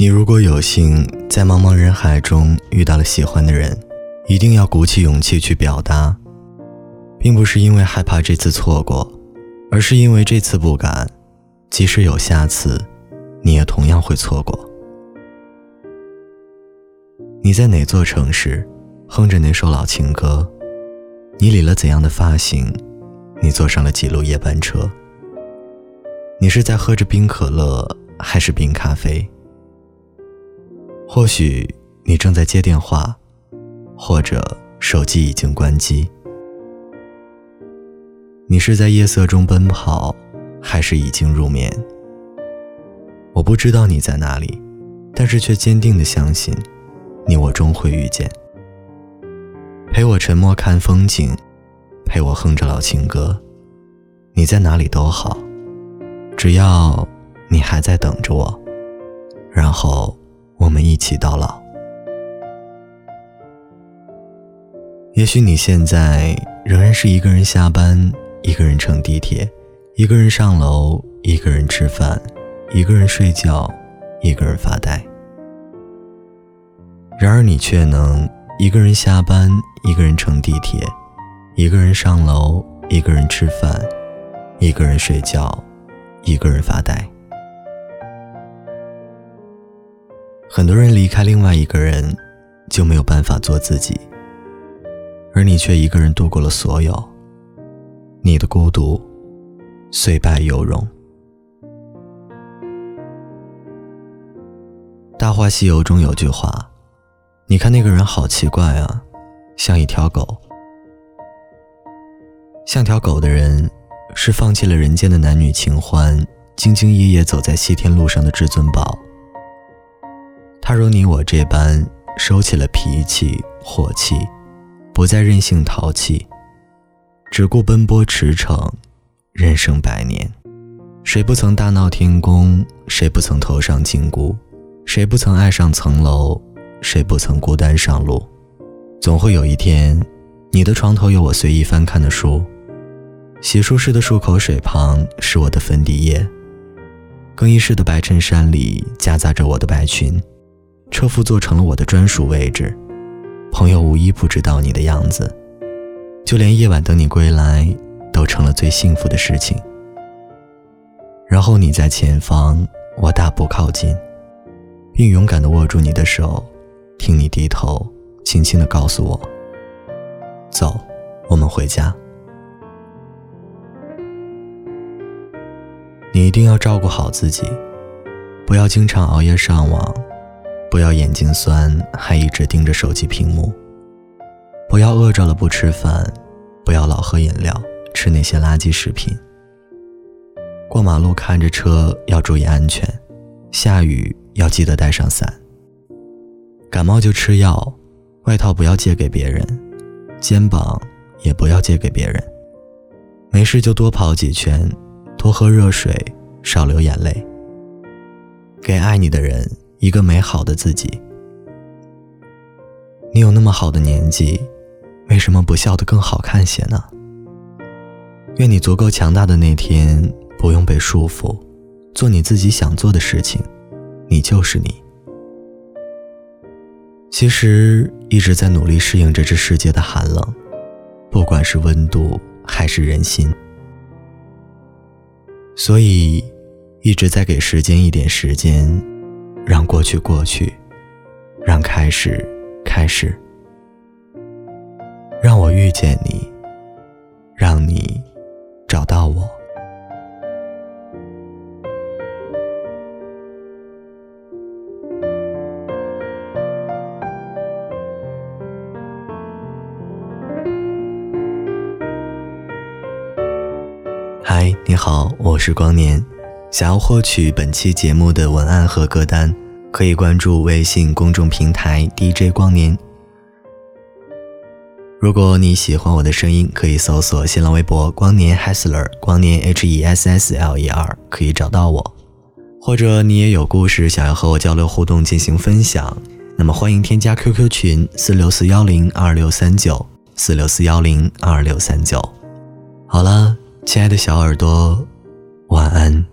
你如果有幸在茫茫人海中遇到了喜欢的人，一定要鼓起勇气去表达，并不是因为害怕这次错过，而是因为这次不敢，即使有下次，你也同样会错过。你在哪座城市，哼着哪首老情歌？你理了怎样的发型？你坐上了几路夜班车？你是在喝着冰可乐，还是冰咖啡？或许你正在接电话，或者手机已经关机。你是在夜色中奔跑，还是已经入眠？我不知道你在哪里，但是却坚定的相信，你我终会遇见。陪我沉默看风景，陪我哼着老情歌。你在哪里都好，只要你还在等着我，然后。我们一起到老。也许你现在仍然是一个人下班，一个人乘地铁，一个人上楼，一个人吃饭，一个人睡觉，一个人发呆。然而你却能一个人下班，一个人乘地铁，一个人上楼，一个人吃饭，一个人睡觉，一个人发呆。很多人离开另外一个人，就没有办法做自己，而你却一个人度过了所有。你的孤独，虽败犹荣。《大话西游》中有句话：“你看那个人好奇怪啊，像一条狗。像条狗的人，是放弃了人间的男女情欢，兢兢业业走在西天路上的至尊宝。”他如你我这般收起了脾气火气，不再任性淘气，只顾奔波驰骋，人生百年。谁不曾大闹天宫？谁不曾头上金箍？谁不曾爱上层楼？谁不曾孤单上路？总会有一天，你的床头有我随意翻看的书，洗漱室的漱口水旁是我的粉底液，更衣室的白衬衫里夹杂着我的白裙。车夫座成了我的专属位置，朋友无一不知道你的样子，就连夜晚等你归来，都成了最幸福的事情。然后你在前方，我大步靠近，并勇敢地握住你的手，听你低头，轻轻地告诉我：“走，我们回家。”你一定要照顾好自己，不要经常熬夜上网。不要眼睛酸还一直盯着手机屏幕，不要饿着了不吃饭，不要老喝饮料，吃那些垃圾食品。过马路看着车要注意安全，下雨要记得带上伞。感冒就吃药，外套不要借给别人，肩膀也不要借给别人。没事就多跑几圈，多喝热水，少流眼泪。给爱你的人。一个美好的自己。你有那么好的年纪，为什么不笑得更好看些呢？愿你足够强大的那天，不用被束缚，做你自己想做的事情，你就是你。其实一直在努力适应着这世界的寒冷，不管是温度还是人心，所以一直在给时间一点时间。让过去过去，让开始开始，让我遇见你，让你找到我。嗨，你好，我是光年。想要获取本期节目的文案和歌单，可以关注微信公众平台 DJ 光年。如果你喜欢我的声音，可以搜索新浪微博“光年 Hessler”，光年 H E S S L E R，可以找到我。或者你也有故事想要和我交流互动进行分享，那么欢迎添加 QQ 群四六四幺零二六三九四六四幺零二六三九。好了，亲爱的小耳朵，晚安。